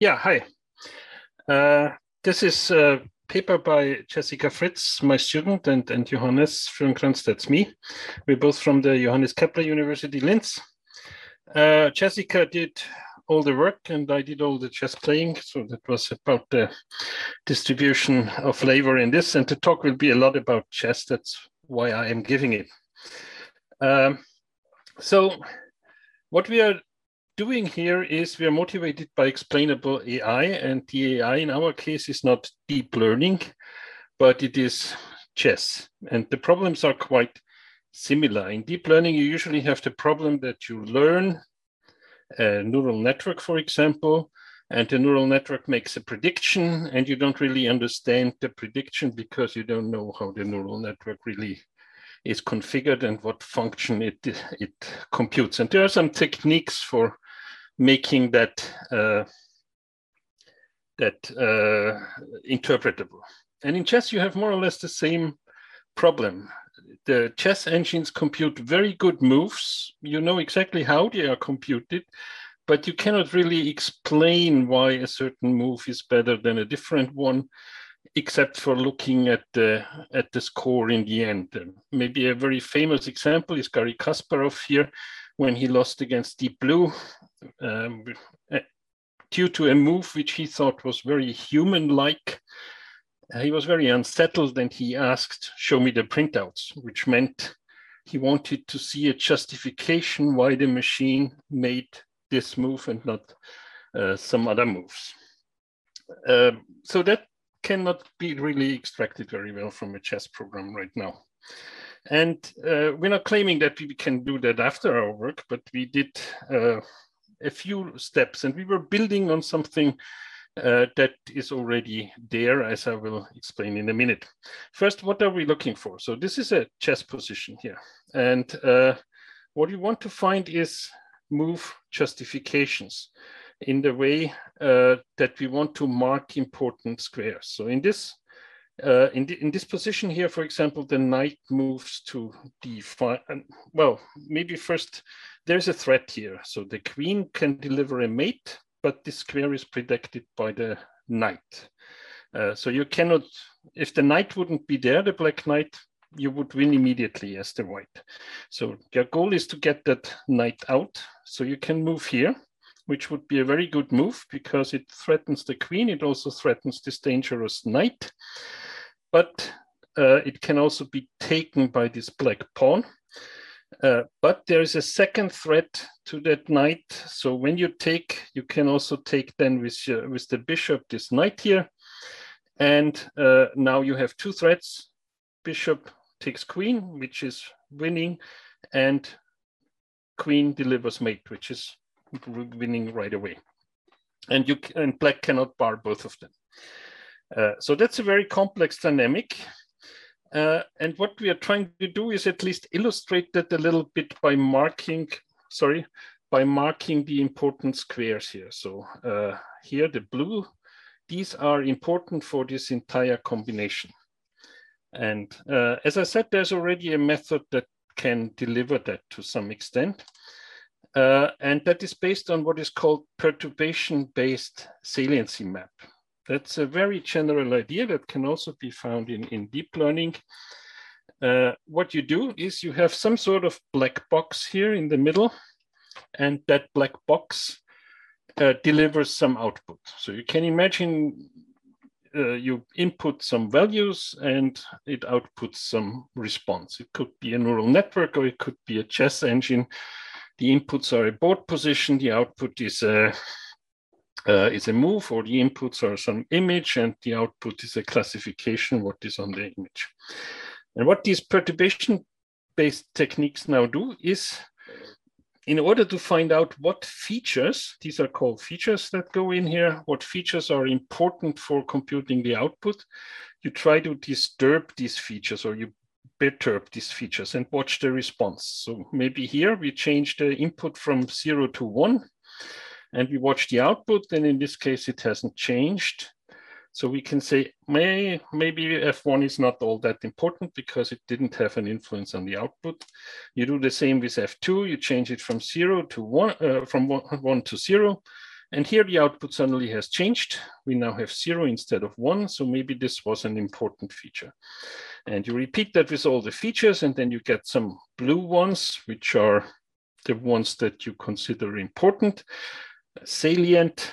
Yeah, hi. Uh, this is a paper by Jessica Fritz, my student, and, and Johannes Fürnkranz, that's me. We're both from the Johannes Kepler University, Linz. Uh, Jessica did all the work and I did all the chess playing. So that was about the distribution of labor in this. And the talk will be a lot about chess. That's why I am giving it. Um, so what we are doing here is we are motivated by explainable AI and the AI in our case is not deep learning, but it is chess. And the problems are quite similar. In deep learning, you usually have the problem that you learn a neural network, for example, and the neural network makes a prediction and you don't really understand the prediction because you don't know how the neural network really is configured and what function it, it computes. And there are some techniques for making that, uh, that uh, interpretable. And in chess, you have more or less the same problem. The chess engines compute very good moves. You know exactly how they are computed, but you cannot really explain why a certain move is better than a different one, except for looking at the at the score in the end. Maybe a very famous example is Garry Kasparov here, when he lost against Deep Blue, um, due to a move which he thought was very human-like he was very unsettled and he asked, show me the printouts, which meant he wanted to see a justification why the machine made this move and not uh, some other moves. Uh, so that cannot be really extracted very well from a chess program right now. And uh, we're not claiming that we can do that after our work, but we did uh, a few steps and we were building on something uh, that is already there, as I will explain in a minute. First, what are we looking for? So this is a chess position here. And uh, what you want to find is move justifications in the way uh, that we want to mark important squares. So in this uh, in, the, in this position here, for example, the knight moves to d5. And, well, maybe first, there's a threat here. So the queen can deliver a mate, but this square is protected by the knight. Uh, so you cannot, if the knight wouldn't be there, the black knight, you would win immediately as the white. So your goal is to get that knight out. So you can move here, which would be a very good move because it threatens the queen. It also threatens this dangerous knight. But uh, it can also be taken by this black pawn. Uh, but there is a second threat to that knight. So when you take, you can also take then with, uh, with the bishop this knight here. And uh, now you have two threats. Bishop takes queen, which is winning, and queen delivers mate, which is winning right away. And you and black cannot bar both of them. Uh, so that's a very complex dynamic. Uh, and what we are trying to do is at least illustrate that a little bit by marking, sorry, by marking the important squares here. So uh, here the blue, these are important for this entire combination. And uh, as I said, there's already a method that can deliver that to some extent. Uh, and that is based on what is called perturbation-based saliency map. That's a very general idea that can also be found in, in deep learning. Uh, what you do is you have some sort of black box here in the middle, and that black box uh, delivers some output. So you can imagine uh, you input some values and it outputs some response. It could be a neural network or it could be a chess engine. The inputs are a board position, the output is a uh, is a move or the inputs are some image and the output is a classification what is on the image. And what these perturbation based techniques now do is in order to find out what features, these are called features that go in here, what features are important for computing the output, you try to disturb these features or you perturb these features and watch the response. So maybe here we change the input from zero to one and we watch the output, and in this case, it hasn't changed. So we can say may, maybe F1 is not all that important because it didn't have an influence on the output. You do the same with F2, you change it from zero to one, uh, from one, one to zero. And here the output suddenly has changed. We now have zero instead of one. So maybe this was an important feature. And you repeat that with all the features and then you get some blue ones, which are the ones that you consider important, salient,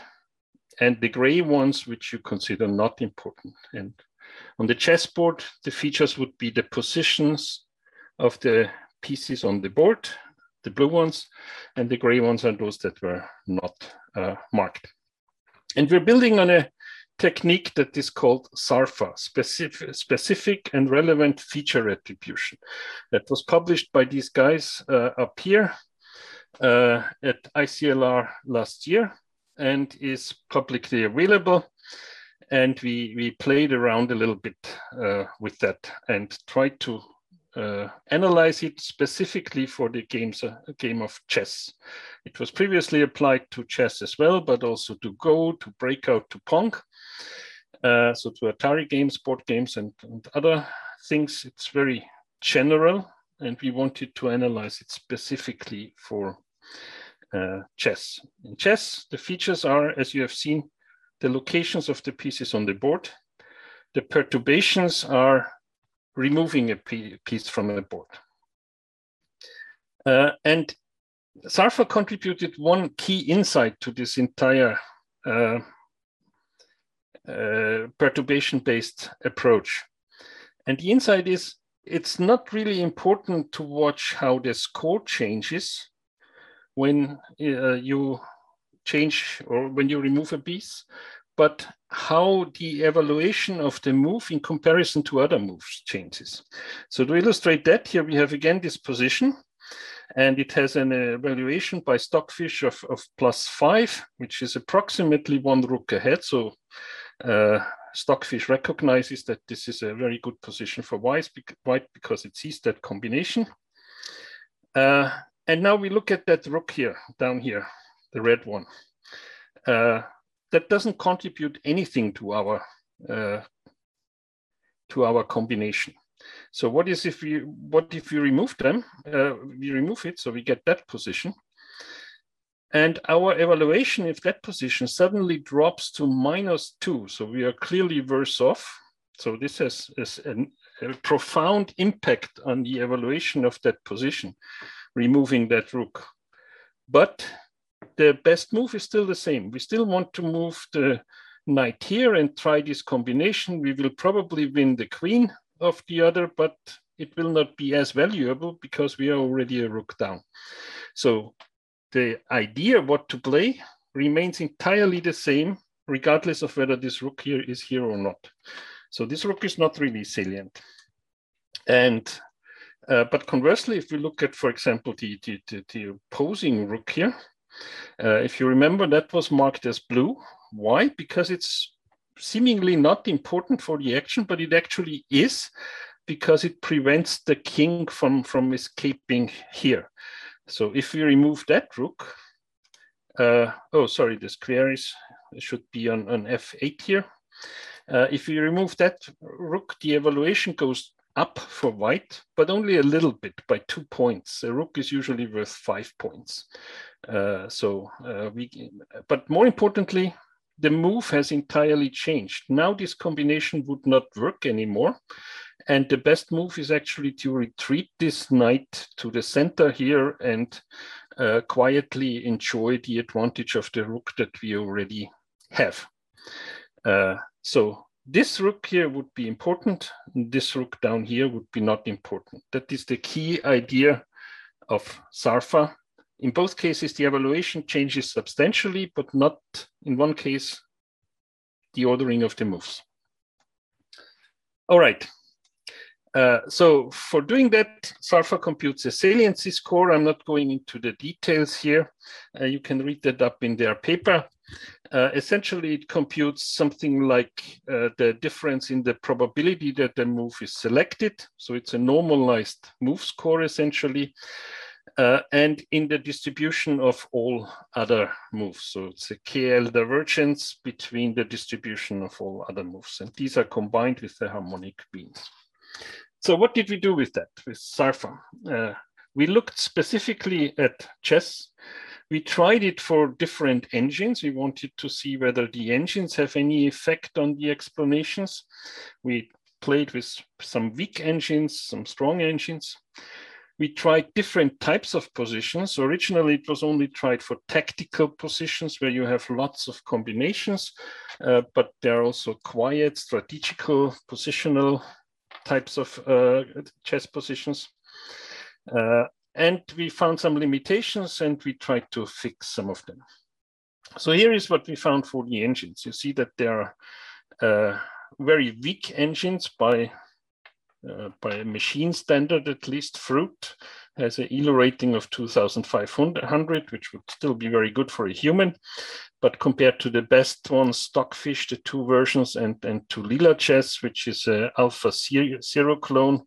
and the gray ones, which you consider not important. And on the chessboard, the features would be the positions of the pieces on the board, the blue ones, and the gray ones are those that were not uh, marked. And we're building on a technique that is called SARFA, specific, specific and relevant feature attribution. That was published by these guys uh, up here uh, at ICLR last year and is publicly available. And we, we played around a little bit uh, with that and tried to uh, analyze it specifically for the games, uh, game of chess. It was previously applied to chess as well, but also to Go, to Breakout, to Pong. Uh, so to Atari games, board games, and, and other things. It's very general, and we wanted to analyze it specifically for uh, chess. In chess, the features are, as you have seen, the locations of the pieces on the board. The perturbations are removing a piece from a board. Uh, and Sarfa contributed one key insight to this entire uh, uh, perturbation-based approach. And the insight is it's not really important to watch how the score changes when uh, you change or when you remove a piece, but how the evaluation of the move in comparison to other moves changes. So to illustrate that, here we have again this position, and it has an evaluation by Stockfish of, of plus five, which is approximately one rook ahead. So uh, Stockfish recognizes that this is a very good position for white because it sees that combination. Uh, and now we look at that rook here, down here, the red one. Uh, that doesn't contribute anything to our uh, to our combination. So what is if we what if we remove them? Uh, we remove it, so we get that position. And our evaluation, if that position suddenly drops to minus two, so we are clearly worse off. So this has, has an, a profound impact on the evaluation of that position, removing that rook. But the best move is still the same. We still want to move the knight here and try this combination. We will probably win the queen of the other, but it will not be as valuable because we are already a rook down. So the idea what to play remains entirely the same, regardless of whether this rook here is here or not. So this rook is not really salient. And uh, but conversely, if we look at, for example, the, the, the, the opposing rook here, uh, if you remember, that was marked as blue. Why? Because it's seemingly not important for the action, but it actually is because it prevents the king from, from escaping here. So if we remove that rook, uh, oh, sorry, the square is, should be on, on f8 here. Uh, if we remove that rook, the evaluation goes up for white, but only a little bit by two points. A rook is usually worth five points. Uh, so uh, we, but more importantly, the move has entirely changed. Now this combination would not work anymore. And the best move is actually to retreat this knight to the center here and uh, quietly enjoy the advantage of the rook that we already have. Uh, so this rook here would be important. This rook down here would be not important. That is the key idea of Sarfa. In both cases, the evaluation changes substantially, but not in one case, the ordering of the moves. All right. Uh, so for doing that, Sarfa computes a saliency score. I'm not going into the details here. Uh, you can read that up in their paper. Uh, essentially, it computes something like uh, the difference in the probability that the move is selected. So it's a normalized move score, essentially. uh, and in the distribution of all other moves. So it's a KL divergence between the distribution of all other moves. And these are combined with the harmonic means. So what did we do with that, with SARFA? Uh, we looked specifically at chess. We tried it for different engines. We wanted to see whether the engines have any effect on the explanations. We played with some weak engines, some strong engines we tried different types of positions. Originally, it was only tried for tactical positions where you have lots of combinations, uh, but there are also quiet, strategical, positional types of uh, chess positions. Uh, and we found some limitations and we tried to fix some of them. So here is what we found for the engines. You see that there are uh, very weak engines by uh, by a machine standard, at least Fruit has an ELO rating of 2,500, which would still be very good for a human. But compared to the best ones, Stockfish, the two versions, and, and to Leela Chess, which is a Alpha Zero clone,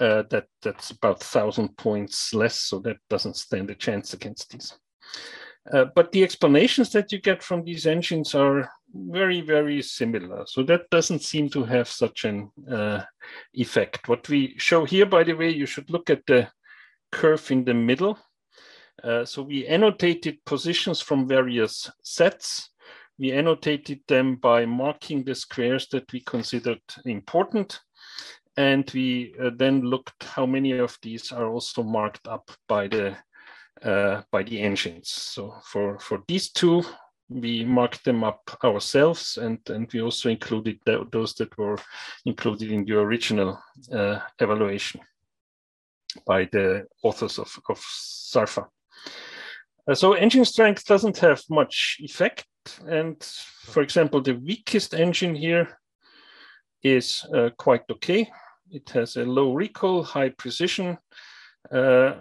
uh, that, that's about 1,000 points less. So that doesn't stand a chance against these. Uh, but the explanations that you get from these engines are very, very similar. So that doesn't seem to have such an uh, effect. What we show here, by the way, you should look at the curve in the middle. Uh, so we annotated positions from various sets. We annotated them by marking the squares that we considered important. And we uh, then looked how many of these are also marked up by the uh, by the engines. So for, for these two, we marked them up ourselves and, and we also included th those that were included in the original uh, evaluation by the authors of, of SARFA. Uh, so engine strength doesn't have much effect. And for example, the weakest engine here is uh, quite okay. It has a low recall, high precision, uh,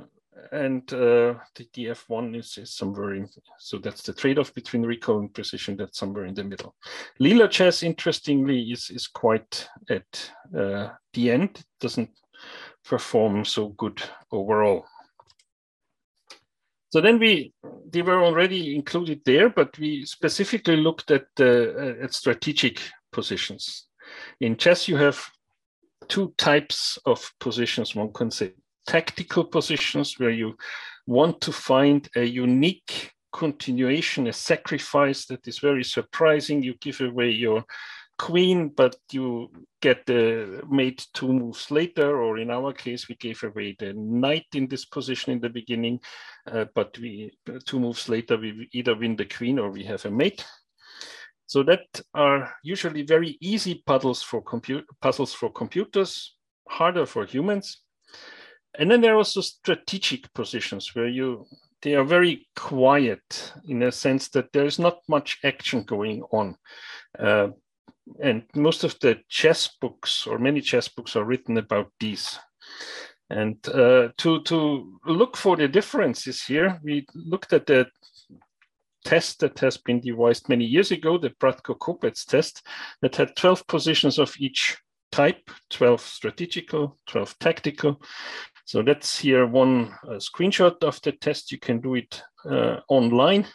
and uh, the DF1 is, is somewhere in, so that's the trade-off between recall and precision, that's somewhere in the middle. Leela chess, interestingly, is, is quite at uh, the end, it doesn't perform so good overall. So then we, they were already included there, but we specifically looked at, uh, at strategic positions. In chess, you have two types of positions one can say tactical positions where you want to find a unique continuation, a sacrifice that is very surprising. You give away your queen, but you get the mate two moves later, or in our case, we gave away the knight in this position in the beginning, uh, but we two moves later, we either win the queen or we have a mate. So that are usually very easy puzzles for, puzzles for computers, harder for humans. And then there are also strategic positions where you they are very quiet in a sense that there is not much action going on. Uh, and most of the chess books or many chess books are written about these. And uh, to, to look for the differences here, we looked at the test that has been devised many years ago, the Bratko-Kopec test, that had 12 positions of each type, 12 strategical, 12 tactical, so that's here one uh, screenshot of the test. You can do it uh, online.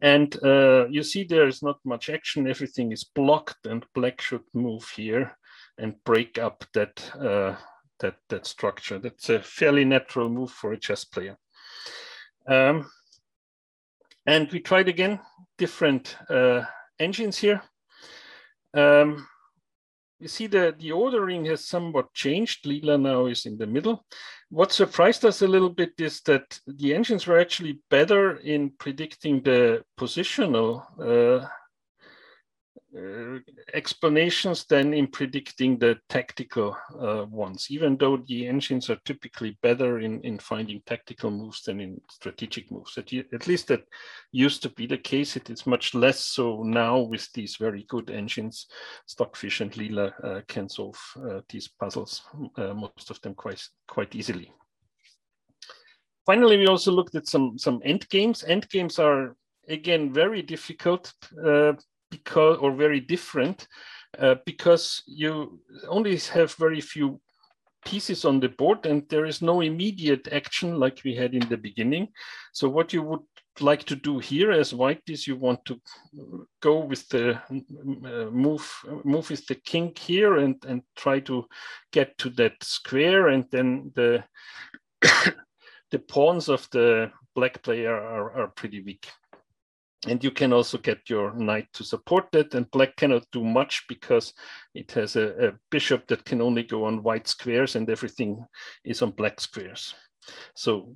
And uh, you see there is not much action. Everything is blocked and black should move here and break up that, uh, that, that structure. That's a fairly natural move for a chess player. Um, and we tried again different uh, engines here. Um, you see the, the ordering has somewhat changed. Leela now is in the middle. What surprised us a little bit is that the engines were actually better in predicting the positional uh, explanations than in predicting the tactical uh, ones, even though the engines are typically better in, in finding tactical moves than in strategic moves. At, at least that used to be the case. It is much less so now with these very good engines. Stockfish and Leela uh, can solve uh, these puzzles, uh, most of them quite, quite easily. Finally, we also looked at some, some end games. End games are again very difficult uh, because or very different uh, because you only have very few pieces on the board and there is no immediate action like we had in the beginning. So what you would like to do here as white is you want to go with the move move with the king here and and try to get to that square and then the the pawns of the black player are, are pretty weak and you can also get your knight to support that and black cannot do much because it has a, a, bishop that can only go on white squares and everything is on black squares. So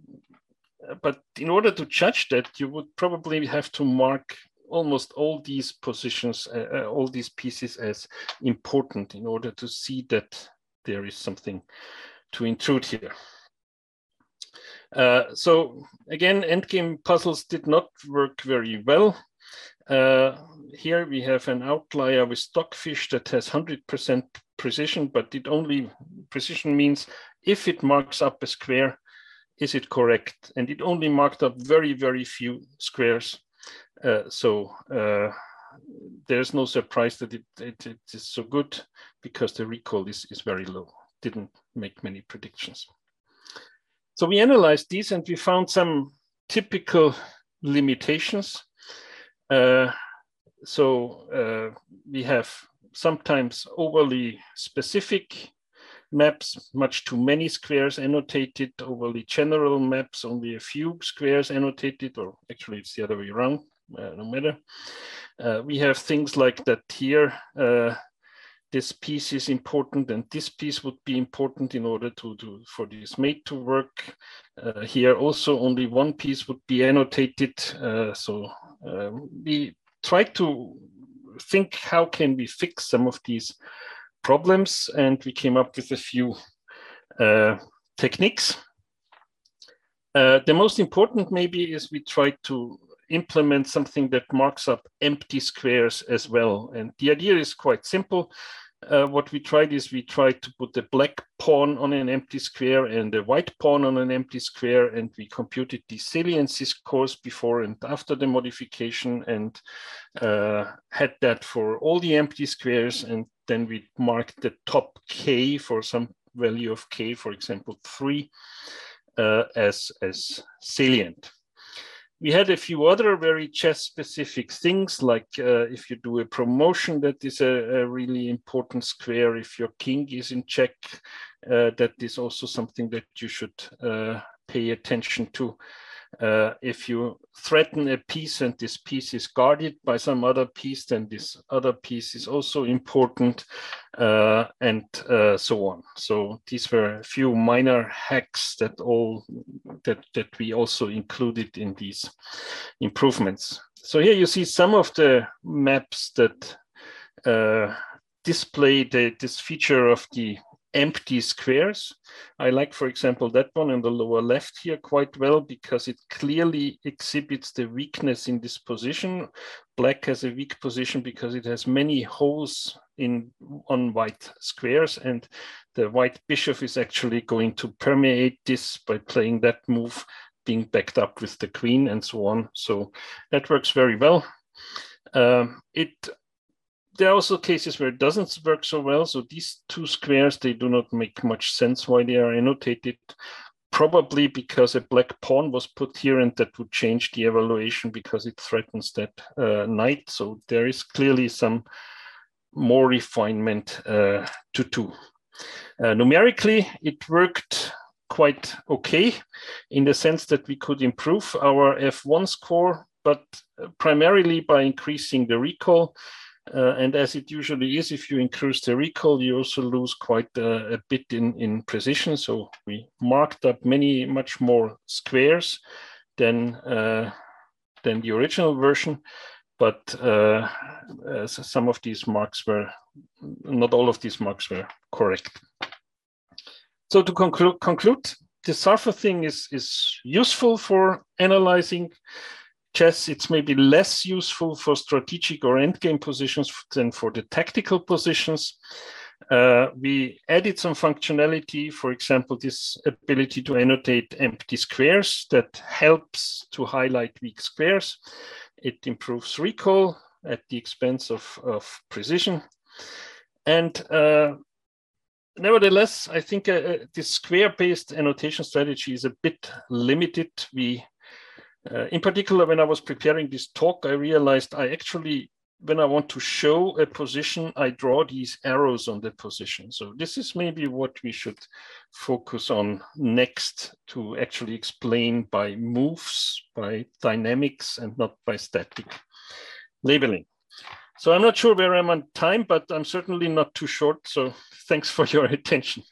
but in order to judge that you would probably have to mark almost all these positions uh, uh all these pieces as important in order to see that there is something to intrude here uh, so again, endgame puzzles did not work very well. Uh, here we have an outlier with stockfish that has 100% precision, but it only precision means if it marks up a square, is it correct? And it only marked up very, very few squares. Uh, so uh, there's no surprise that it, it, it is so good because the recall is, is very low. Didn't make many predictions. So we analyzed these and we found some typical limitations. Uh, so uh, we have sometimes overly specific maps, much too many squares annotated, overly general maps, only a few squares annotated, or actually it's the other way around, uh, no matter. Uh, we have things like that here, uh, this piece is important and this piece would be important in order to, for this mate to work. Uh, here also only one piece would be annotated. Uh, so uh, we try to think how can we fix some of these problems and we came up with a few uh, techniques. Uh, the most important maybe is we try to implement something that marks up empty squares as well. And the idea is quite simple uh, what we tried is we tried to put the black pawn on an empty square and the white pawn on an empty square, and we computed the saliency scores before and after the modification and uh, had that for all the empty squares. And then we marked the top k for some value of k, for example, three, uh, as, as salient we had a few other very chess specific things like uh, if you do a promotion that is a, a, really important square. If your king is in check uh, that is also something that you should uh, pay attention to uh, if you threaten a piece and this piece is guarded by some other piece, then this other piece is also important, uh, and uh, so on. So these were a few minor hacks that all that that we also included in these improvements. So here you see some of the maps that uh, display the, this feature of the empty squares. I like, for example, that one in the lower left here quite well because it clearly exhibits the weakness in this position. Black has a weak position because it has many holes in on white squares and the white bishop is actually going to permeate this by playing that move being backed up with the queen and so on. So that works very well. Um, it there are also cases where it doesn't work so well. So these two squares, they do not make much sense why they are annotated. Probably because a black pawn was put here and that would change the evaluation because it threatens that uh, knight. So there is clearly some more refinement uh, to do. Uh, numerically, it worked quite okay in the sense that we could improve our F1 score, but primarily by increasing the recall uh, and as it usually is, if you increase the recall, you also lose quite a, a, bit in, in precision. So we marked up many, much more squares than, uh, than the original version. But uh, uh some of these marks were, not all of these marks were correct. So to conclude, conclude the Sarfa thing is, is useful for analyzing chess, it's maybe less useful for strategic or endgame positions than for the tactical positions. Uh, we added some functionality, for example, this ability to annotate empty squares that helps to highlight weak squares. It improves recall at the expense of, of precision. And uh, nevertheless, I think uh, this square-based annotation strategy is a bit limited. We, uh, in particular, when I was preparing this talk, I realized I actually when I want to show a position, I draw these arrows on the position. So this is maybe what we should focus on next to actually explain by moves, by dynamics, and not by static labeling. So I'm not sure where I'm on time, but I'm certainly not too short. So thanks for your attention.